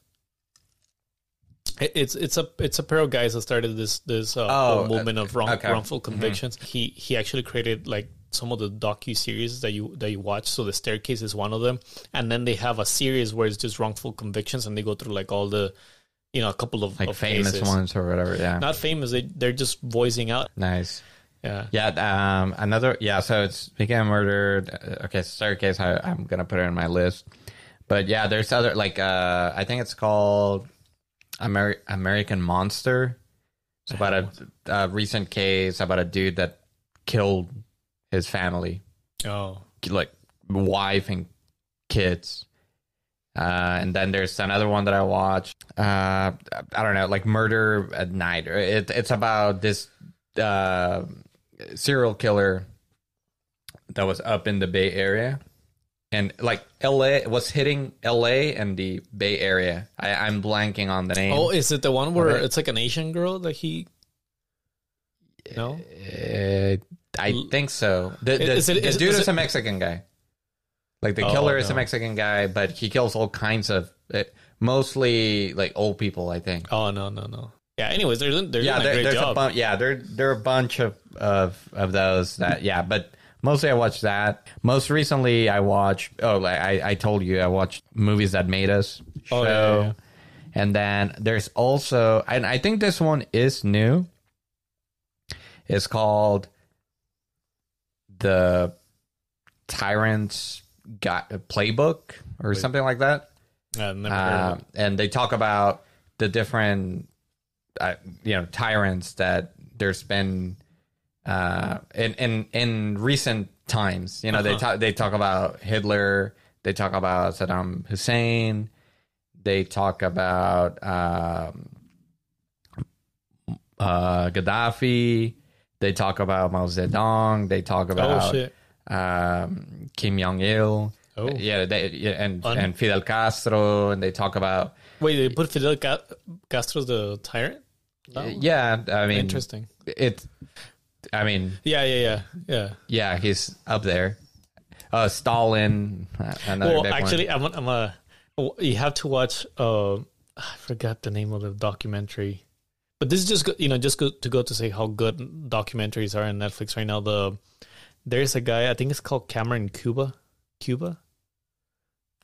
It- It's it's a it's a pair of guys that started this this uh, Oh, whole movement of wrong, okay. Mm-hmm. wrongful convictions. He he actually created like some of the docu series that you that you watch. So the staircase is one of them, and then they have a series where it's just wrongful convictions, and they go through like all the you know a couple of like of famous cases. ones or whatever. Yeah, Not famous. They they're just voicing out nice. Yeah. Yeah, um, another yeah. So it's speaking of murder. uh, Okay, staircase. I, I'm gonna put it in my list. But yeah, there's other like uh, I think it's called Ameri- American Monster. It's about a, a recent case about a dude that killed his family, Oh. like wife and kids. Uh, and then there's another one that I watched. Uh, I don't know, like Murder at Night. It, it's about this uh, serial killer that was up in the Bay Area, and like L.A. was hitting L.A. and the Bay Area. I, I'm blanking on the name. Oh, is it the one where Okay. it's like an Asian girl that he? No. Uh, I think so. The, the, Is it- the is- dude is is, it- a Mexican guy. Like the Oh, killer is a no. Mexican guy, but he kills all kinds of, uh, mostly like old people. I think. Oh no no no. Yeah. Anyways, they're they're yeah, doing a great there's a job. bunch. Yeah, there there are a bunch of, of of those that. Yeah, but mostly I watch that. Most recently, I watched. Oh, like I I told you, I watched movies that made us show. Oh, yeah, yeah. And then there's also, and I think this one is new. It's called the Tyrant's Got Playbook or something like that. I've never heard Uh, and they talk about the different, uh, you know, tyrants that there's been uh, in in in recent times. You know, they Uh-huh. talk they talk about Hitler. They talk about Saddam Hussein. They talk about um, uh, Gaddafi. They talk about Mao Zedong. They talk Oh about shit. um, Kim Jong Il. Oh. Yeah, they, yeah, and Un- and Fidel Castro, and they talk about Wait, they put Fidel Ca- Castro's the tyrant. Oh, yeah. I mean, interesting. It. I mean, Yeah, yeah, yeah, yeah. yeah, he's up there. Uh, Stalin. uh, Another Well, big one. actually, I'm, I'm a. well, You have to watch. Uh, I forgot the name of the documentary, but this is just you know just go, to go to say how good documentaries are on Netflix right now. The there's a guy I think it's called Cameron Cuba, Cuba.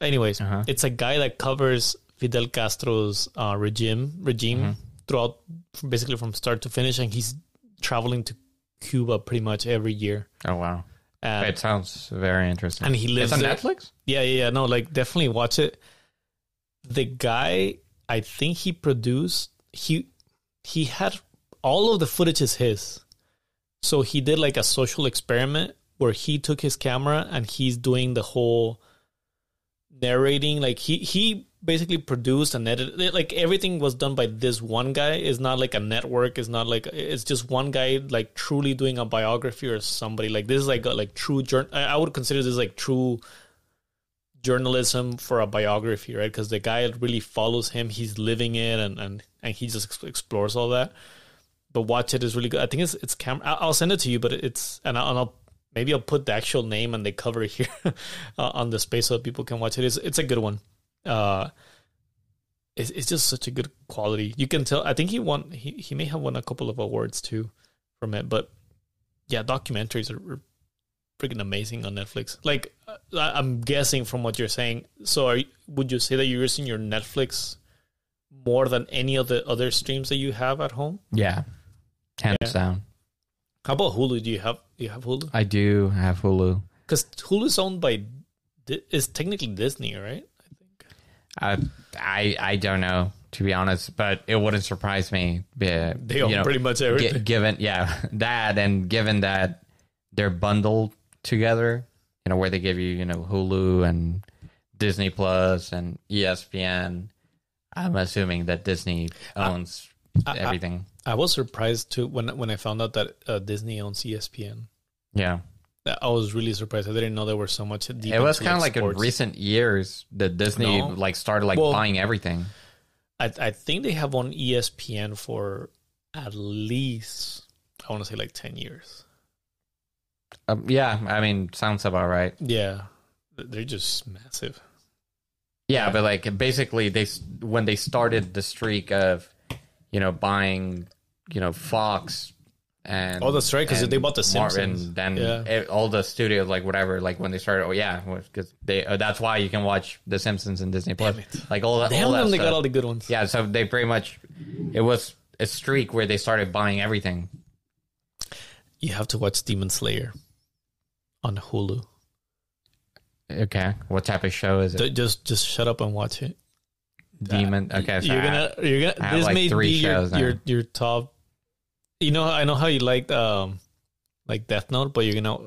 Anyways, Uh-huh. it's a guy that covers Fidel Castro's uh, regime regime Mm-hmm. throughout, basically from start to finish, and he's traveling to Cuba pretty much every year. Oh wow, it sounds very interesting. and he lives it's on there. Netflix. Yeah, yeah, yeah. No, like definitely watch it. The guy, I think he produced he he had all of the footage is his. So he did like a social experiment where he took his camera and he's doing the whole narrating like he he basically produced and edited like everything was done by this one guy. It's not like a network. It's not like it's just one guy like truly doing a biography or somebody. Like this is like a, like true jour- I would consider this like true journalism for a biography right? Because the guy really follows him. He's living it and and and he just explores all that. But watch it is really good. I think it's it's camera. I'll send it to you but it's and i'll, and I'll maybe i'll put the actual name and the cover here uh, on the space so people can watch it. It's, it's a good one uh it's, it's just such a good quality. You can tell i think he won he, he may have won a couple of awards too from it but yeah documentaries are, are freaking amazing on netflix. Like uh, i'm guessing from what you're saying. So are would you say that you're using your netflix more than any of the other streams that you have at home? Yeah, hands Yeah. down. how about hulu? Do you have do you have hulu? I do. Have Hulu. because hulu's owned by is technically disney right I I I don't know to be honest, but it wouldn't surprise me. uh, they own you know, pretty much everything given yeah that and given that they're bundled together, you know where they give you you know Hulu and Disney Plus and ESPN. I'm assuming that Disney owns I- I- everything. I was surprised too when when I found out that uh, Disney owns ESPN. yeah, I was really surprised. I didn't know there was so much. Deep it was kind of like in recent years that Disney No. like started like Well- buying everything. I I think they have on ESPN for at least I want to say like ten years. Um, yeah, I mean, sounds about right. Yeah, they're just massive. Yeah, Yeah. but like basically they when they started the streak of you know buying you know Fox and Oh, that's right, 'cause and they bought The Martin, Simpsons. then Yeah. it- all the studios like whatever like when they started oh yeah because they uh, that's why you can watch The Simpsons and Disney Plus like all that Damn all that they got all the good ones. yeah so they pretty much it was a streak where they started buying everything you have to watch Demon Slayer on Hulu. Okay. What type of show is it? Just just shut up and watch it. Demon. Okay. So you're I- gonna you're gonna this like may three be your, your your top. You know, I know how you liked um like Death Note, but you're gonna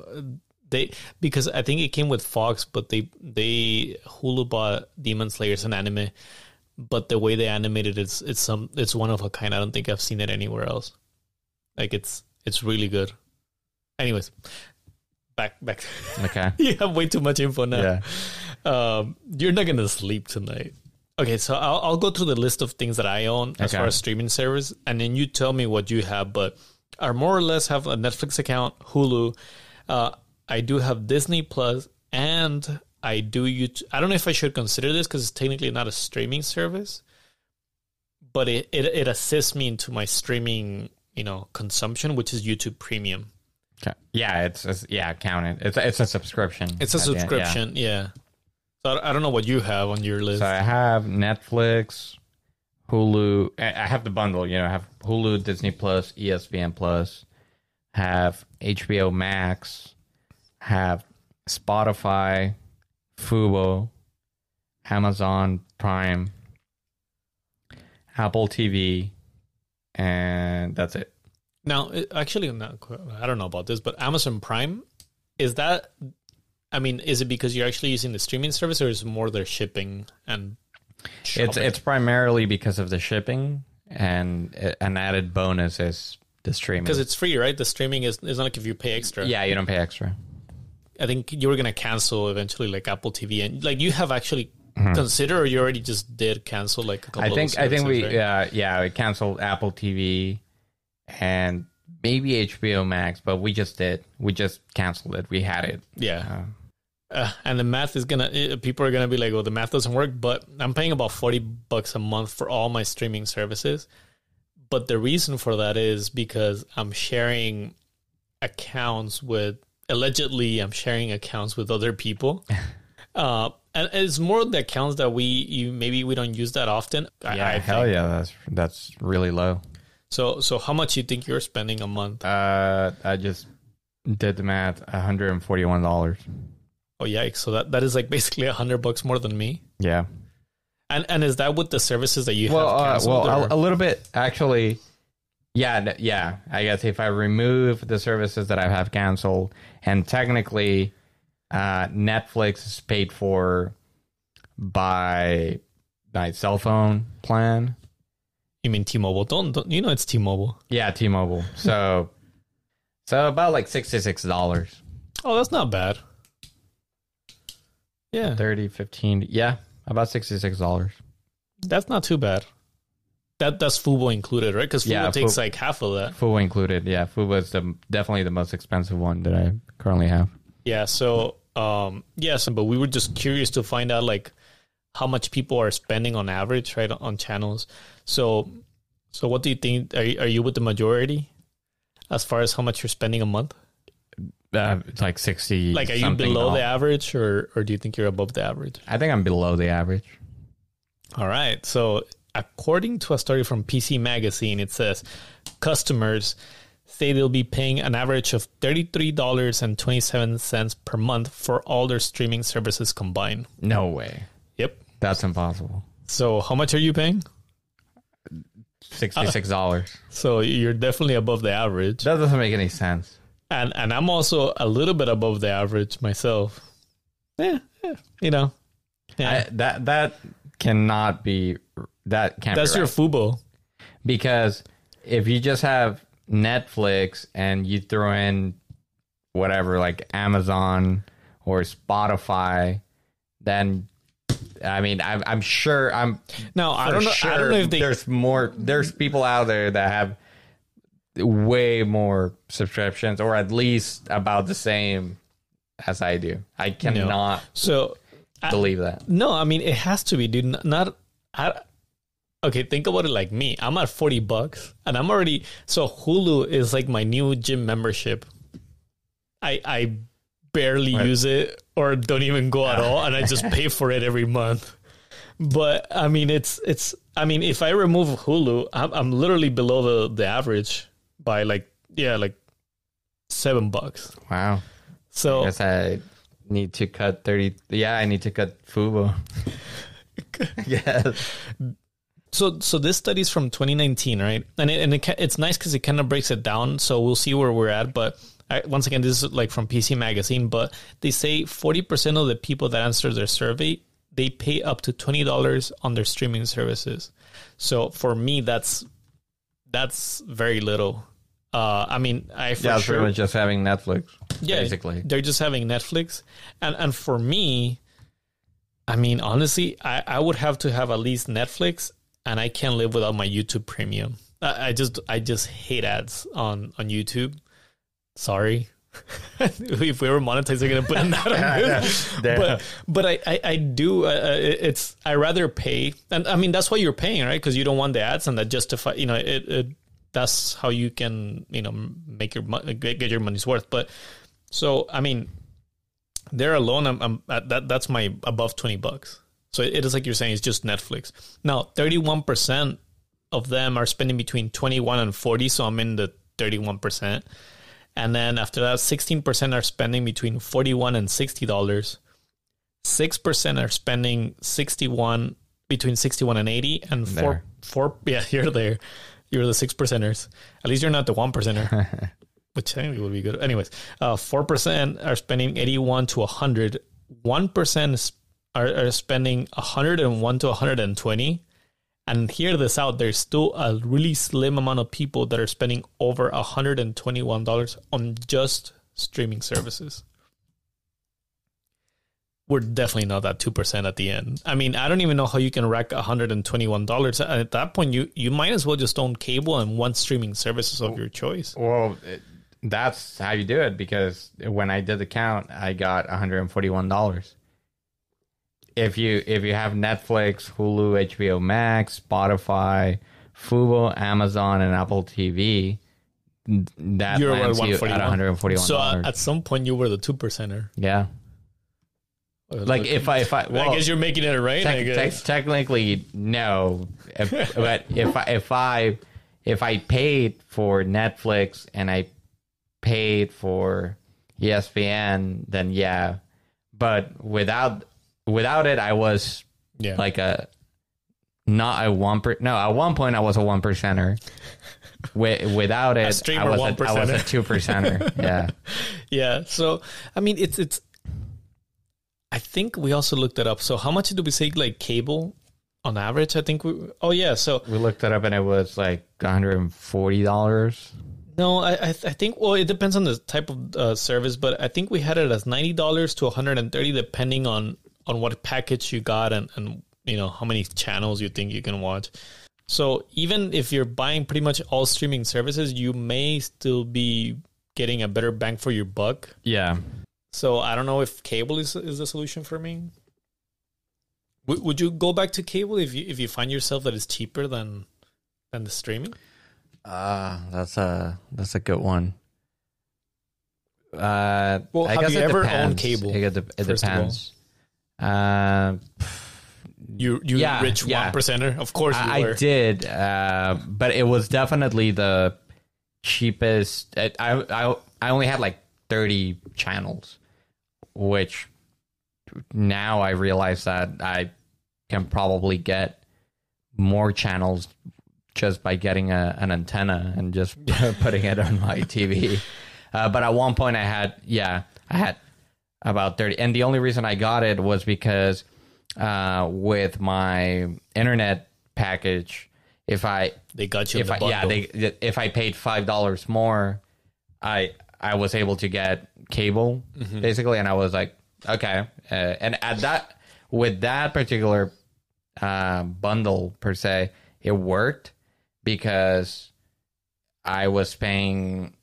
they because I think it came with Fox, but they they Hulu bought Demon Slayer as an anime, but the way they animated it's it's some it's one of a kind. I don't think I've seen it anywhere else. Like it's it's really good. Anyways, back back. okay. you have way too much info now Yeah. um, you're not gonna sleep tonight. Okay, so I'll, I'll go through the list of things that I own as Okay. far as streaming service, and then you tell me what you have. But I more or less have a Netflix account, Hulu. Uh, I do have Disney Plus, and I do YouTube. I don't know if I should consider this because it's technically not a streaming service, but it, it it assists me into my streaming, you know, consumption, which is YouTube Premium. Okay. Yeah. It's, it's yeah. Counted. It's it's a subscription. It's a the end, yeah. subscription, yeah. So I don't know what you have on your list. So I have Netflix, Hulu. I have the bundle. You know, I have Hulu, Disney Plus, ESPN Plus. Have HBO Max. Have Spotify, Fubo, Amazon Prime, Apple TV, and that's it. Now, actually, I don't know about this, but Amazon Prime is that? I mean, is it because you're actually using the streaming service, or is it more their shipping and? It's shopping? it's primarily because of the shipping, and uh, an added bonus is the streaming. because it's free, right? The streaming is is not like if you pay extra. yeah, you don't pay extra. I think you were gonna cancel eventually, like Apple TV, and like you have actually considered, or you already just did cancel like a couple. Mm-hmm. I of think I think we right? yeah yeah we canceled Apple TV and maybe HBO Max, but we just did. We just canceled it. We had it. yeah. Uh, and the math is gonna uh, people are gonna be like, "Oh, the math doesn't work." But I'm paying about forty bucks a month for all my streaming services. But the reason for that is because I'm sharing accounts with allegedly I'm sharing accounts with other people. uh, and it's more the accounts that we you maybe we don't use that often. I- Yeah, I hell think. yeah, that's that's really low. So so how much you think you're spending a month? Uh, I just did the math. One hundred and forty-one dollars. Oh yikes! So that, that is like basically a hundred bucks more than me. Yeah. And and is that with the services that you Well, have uh, canceled? well, or- a little bit actually. Yeah, yeah. I guess if I remove the services that I have canceled, and technically, uh, Netflix is paid for by my cell phone plan. You mean T-Mobile? Don't, don't you know it's T-Mobile? Yeah, T-Mobile. So, so about like sixty-six dollars, Oh, that's not bad. Yeah, 30, 15. Yeah, about sixty-six dollars. that's not too bad. That that's Fubo included, right? Because Fubo Yeah, takes Fubo- like half of that. Fubo included. Yeah, Fubo is the definitely the most expensive one that I currently have. Yeah. So, um, yes, but we were just curious to find out like how much people are spending on average, right, on channels. So, so what do you think? Are you, are you with the majority as far as how much you're spending a month? Uh, it's like sixty. Like, are you below the average, or or do you think you're above the average? I think I'm below the average. All right. So, according to a story from PC Magazine, it says customers say they'll be paying an average of $33.27 per month for all their streaming services combined. No way. Yep. That's impossible. So, how much are you paying? Sixty-six uh, dollars. So, you're definitely above the average. that doesn't make any sense. And and I'm also a little bit above the average myself. Yeah, yeah, you know. Yeah. I, that that cannot be. That can't. That's your. Fubo. because if you just have Netflix and you throw in whatever like Amazon or Spotify, then I mean I'm I'm sure I'm No, I don't know. sure I don't know if they there's more there's people out there that have way more subscriptions or at least about the same as I do. I cannot So I- believe that. No, I mean it has to be, dude. Not, not I, okay. Think about it like me. I'm at forty bucks, and I'm already so Hulu is like my new gym membership. I I barely use it or don't even go at all, and I just pay for it every month. But I mean, it's it's. I mean, if I remove Hulu, I'm, I'm literally below the the average by like yeah, like seven bucks. Wow. So I Guess I need to cut thirty. Yeah, I need to cut Fubo. yes. so so this study is from 2019 right and it, and it, it's nice because it kind of breaks it down so we'll see where we're at but once again this is like from pc magazine but they say 40% of the people that answer their survey they pay up to $20 on their streaming services so for me that's that's very little uh i mean i for Yeah, sure just having Netflix. yeah, basically. they're just having Netflix, and and for me, I mean, honestly, I I would have to have at least Netflix, and I can't live without my YouTube Premium. I, I just I just hate ads on on YouTube. Sorry. if we were monetized, they're gonna put in that on this. Yeah. But but I I, I do. Uh, uh, it's I rather pay, and I mean that's why you're paying, right? Because you don't want the ads, and that justify. You know, it, it that's how you can you know make your get your money's worth. But so I mean, there alone, I'm, I'm at that. That's my above twenty bucks. So it is like you're saying, it's just Netflix. Now, thirty one percent of them are spending between twenty one and forty. So I'm in the thirty one percent. And then after that, sixteen percent are spending between forty one and sixty dollars. Six percent are spending sixty one between sixty one and eighty, and four There. four yeah you're there. You're the six percenters. At least you're not the one percenter which I think would be good. Anyways, uh, four percent are spending eighty-one to hundred. One percent are, are spending hundred and one to hundred and hear this out there's still a really slim amount of people that are spending over $121 on just streaming services. We're definitely not that 2% at the end. I mean, I don't even know how you can rack $121. At that point, you, you might as well just own cable and one streaming services of your choice. Well, it, that's how you do it because when I did the count, I got $141. If you if you have Netflix, Hulu, HBO Max, Spotify, Fubo, Amazon, and Apple TV, that You're at lands you at 141. one hundred and forty-one So uh, at some point you were the two percenter. yeah, like if I if I well, I guess you're making it right. I Tec- guess. tec- technically, no. If, but if I if I if I paid for Netflix and I paid for ESPN, then yeah. But without without it, I was yeah. like a not a one per. No, at one point I was a one percenter. Wi- without it, I was, a, I was a two percenter. Yeah. yeah. So I mean, it's it's. I think we also looked it up. So how much did we say like cable on average? I think we. Oh yeah. So We looked it up and it was like one hundred and forty dollars. no, I I, th- I think well it depends on the type of uh, service, but I think we had it as ninety dollars to one hundred and thirty, depending on on what package you got and and you know how many channels you think you can watch. So even if you're buying pretty much all streaming services, you may still be getting a better bang for your buck. Yeah. So I don't know if cable is is the solution for me. Would would you go back to cable if you if you find yourself that it's cheaper than than the streaming? Uh, that's a that's a good one. Uh, Well, I have guess you it ever depends. owned cable, It, it first of all? depends. Uh, You you Yeah, rich yeah. one percenter, of course you I, were. I did, uh, but it was definitely the cheapest. I, I I I only had like thirty channels, which now I realize that I can probably get more channels just by getting a, an antenna and just putting it on my TV. Uh, but at one point, I had yeah, I had about thirty, and the only reason I got it was because uh, with my internet package, if I They got you in if the I bundle. yeah they if I paid five dollars more, I I was able to get cable Mm-hmm. basically, and I was like okay, uh, and at that with that particular uh, bundle per se, it worked because I was paying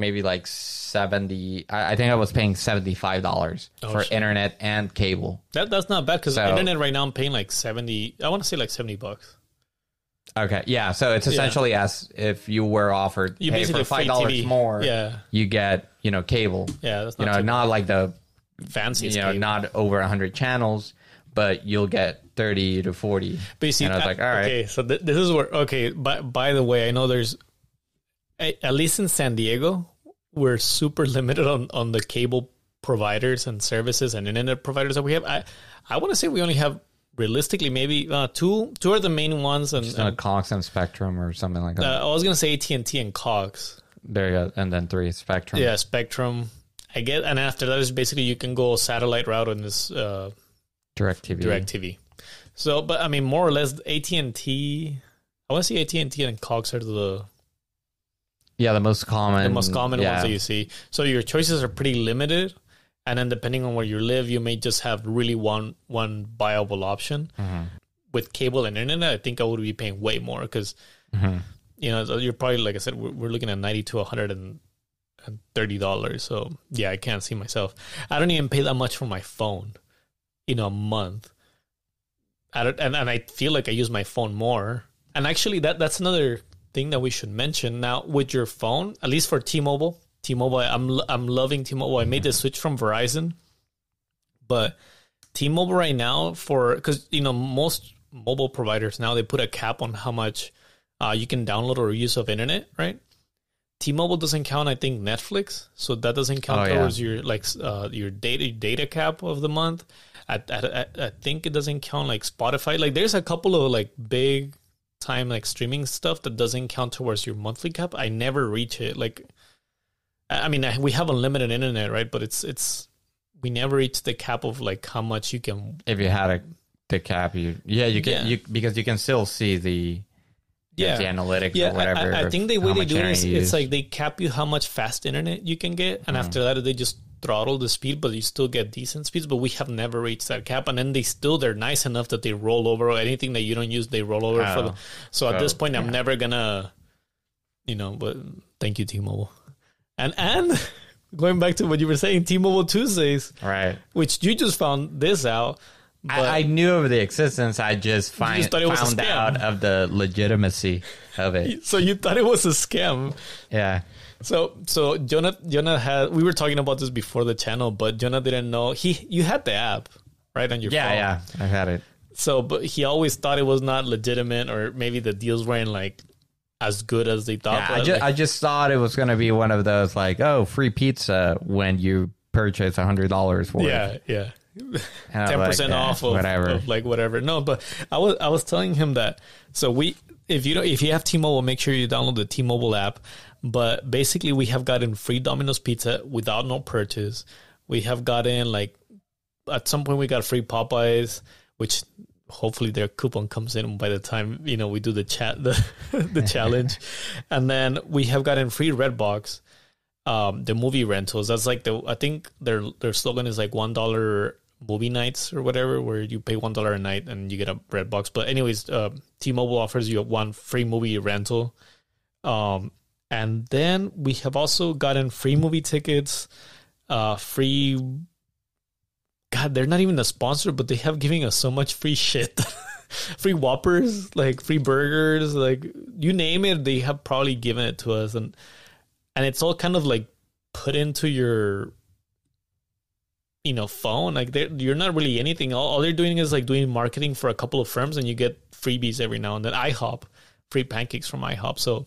maybe like seventy. I, I think I was paying seventy five dollars Oh, for shit. internet and cable. that that's not bad because So- internet right now I'm paying like seventy. I want to say like seventy bucks. Okay, yeah. So it's essentially as if you were offered You basically for five dollars more. Yeah, you get you know cable. yeah. That's You not know, too not like the fancy. you know not over hundred channels, but you'll get thirty to forty. But you see, and I was uh, like, all right, Okay, so th- this is where. Okay, by by the way, I know there's, at least in San Diego, we're super limited on on the cable providers and services and internet providers that we have. I I want to say we only have realistically maybe uh, two two are the main ones, and, not Cox and Spectrum or something like that. uh, I was gonna say AT and T and Cox. there you go. And then three Spectrum. Yeah, Spectrum. I get, and after that is basically you can go satellite route on this uh, DirecTV. Direct TV. So, but I mean, more or less, AT and T. I want to say AT and T and Cox are the Yeah, the most common. the most common yeah. ones that you see. So your choices are pretty limited, and then depending on where you live, you may just have really one one viable option. Mm-hmm. With cable and internet, I think I would be paying way more because Mm-hmm. you know you're probably like I said, we're, we're looking at ninety to one hundred and thirty dollars. So yeah, I can't see myself. I don't even pay that much for my phone, know, a month. I don't, and and I feel like I use my phone more. And actually, that that's another thing that we should mention now with your phone, at least for T-Mobile. T-Mobile, I'm I'm loving T-Mobile. I made the switch from Verizon, but T-Mobile right now for because you know most mobile providers now they put a cap on how much uh, you can download or use of internet, right? T-Mobile doesn't count, I think, Netflix, so that doesn't count Oh, yeah. towards your like uh, your data data cap of the month. I, I- I think it doesn't count like Spotify. Like, there's a couple of like big time like streaming stuff that doesn't count towards your monthly cap. I never reach it. Like, I mean, I- we have unlimited internet, right? But it's it's we never reach the cap of like how much you can. If you had a the cap, you yeah you can Yeah. you because you can still see the Yeah, the analytics Yeah, or whatever. I, I of think the way they do it internet is you it's like they cap you how much fast internet you can get, and mm-hmm. after that they just throttle the speed, but you still get decent speeds. But we have never reached that cap, and then they still they're nice enough that they roll over anything that you don't use, they roll over for. Oh. The, so at So, this point, I'm never gonna, you know. But thank you, T-Mobile, and and going back to what you were saying, T-Mobile Tuesdays, right. which you just found this out. I, I knew of the existence. I just find just found out of the legitimacy of it. so you thought it was a scam. Yeah. So so Jona Jona had we were talking about this before the channel, but Jona didn't know he you had the app right on your Yeah, phone. yeah. I've had it. So but he always thought it was not legitimate or maybe the deals weren't like as good as they thought. Yeah, I just, like, I just thought it was going to be one of those like, oh, free pizza when you purchase a hundred dollars for it. yeah, yeah. And I was ten like, percent "Eh, off of, whatever. of like whatever. No, but I was I was telling him that. So we if you don't if you have T-Mobile, make sure you download the T-Mobile app. But basically, we have gotten free Domino's pizza without no purchase. We have gotten like at some point we got free Popeyes, which hopefully their coupon comes in by the time you know we do the chat the the challenge, and then we have gotten free Redbox um the movie rentals. That's like the i think their their slogan is like one dollar movie nights or whatever where you pay one dollar a night and you get a red box. But anyways uh, t-mobile offers you one free movie rental. Um and then we have also gotten free movie tickets uh free god they're not even a sponsor but they have giving us so much free shit. Free whoppers like free burgers like you name it they have probably given it to us. And and it's all kind of like put into your you know phone. Like you're not really anything. All, all they're doing is like doing marketing for a couple of firms and you get freebies every now and then. Ihop free pancakes from ihop. So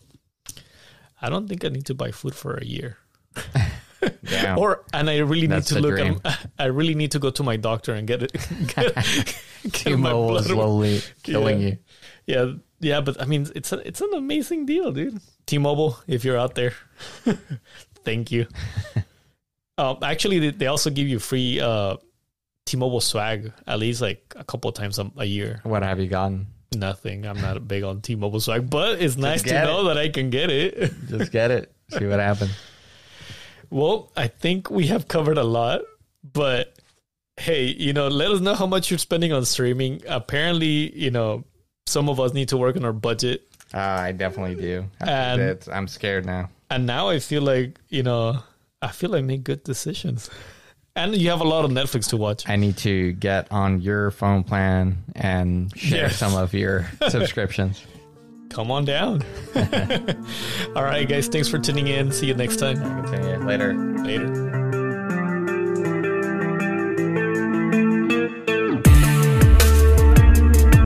i don't think i need to buy food for a year. Damn. or and i really need to look i really need to go to my doctor and get it. get, get my blood slowly killing Yeah. you. Yeah, yeah, but I mean, it's a, it's an amazing deal, dude. T-Mobile, if you're out there, thank you. um, actually, they, they also give you free uh, T-Mobile swag at least like a couple of times a, a year. What have you gotten? Nothing. I'm not big on T-Mobile swag, but it's nice to get know that I can get it. Just get it. See what happens. well, I think we have covered a lot, but hey, you know, let us know how much you're spending on streaming. Apparently, you know, some of us need to work on our budget. Uh, I definitely do. And- I'm scared now. and now I feel like you know I feel I make good decisions, and you have a lot of Netflix to watch. I need to get on your phone plan and share Yes. some of your subscriptions. Come on down. All right, guys, thanks for tuning in. See you next time. Continue later. Later.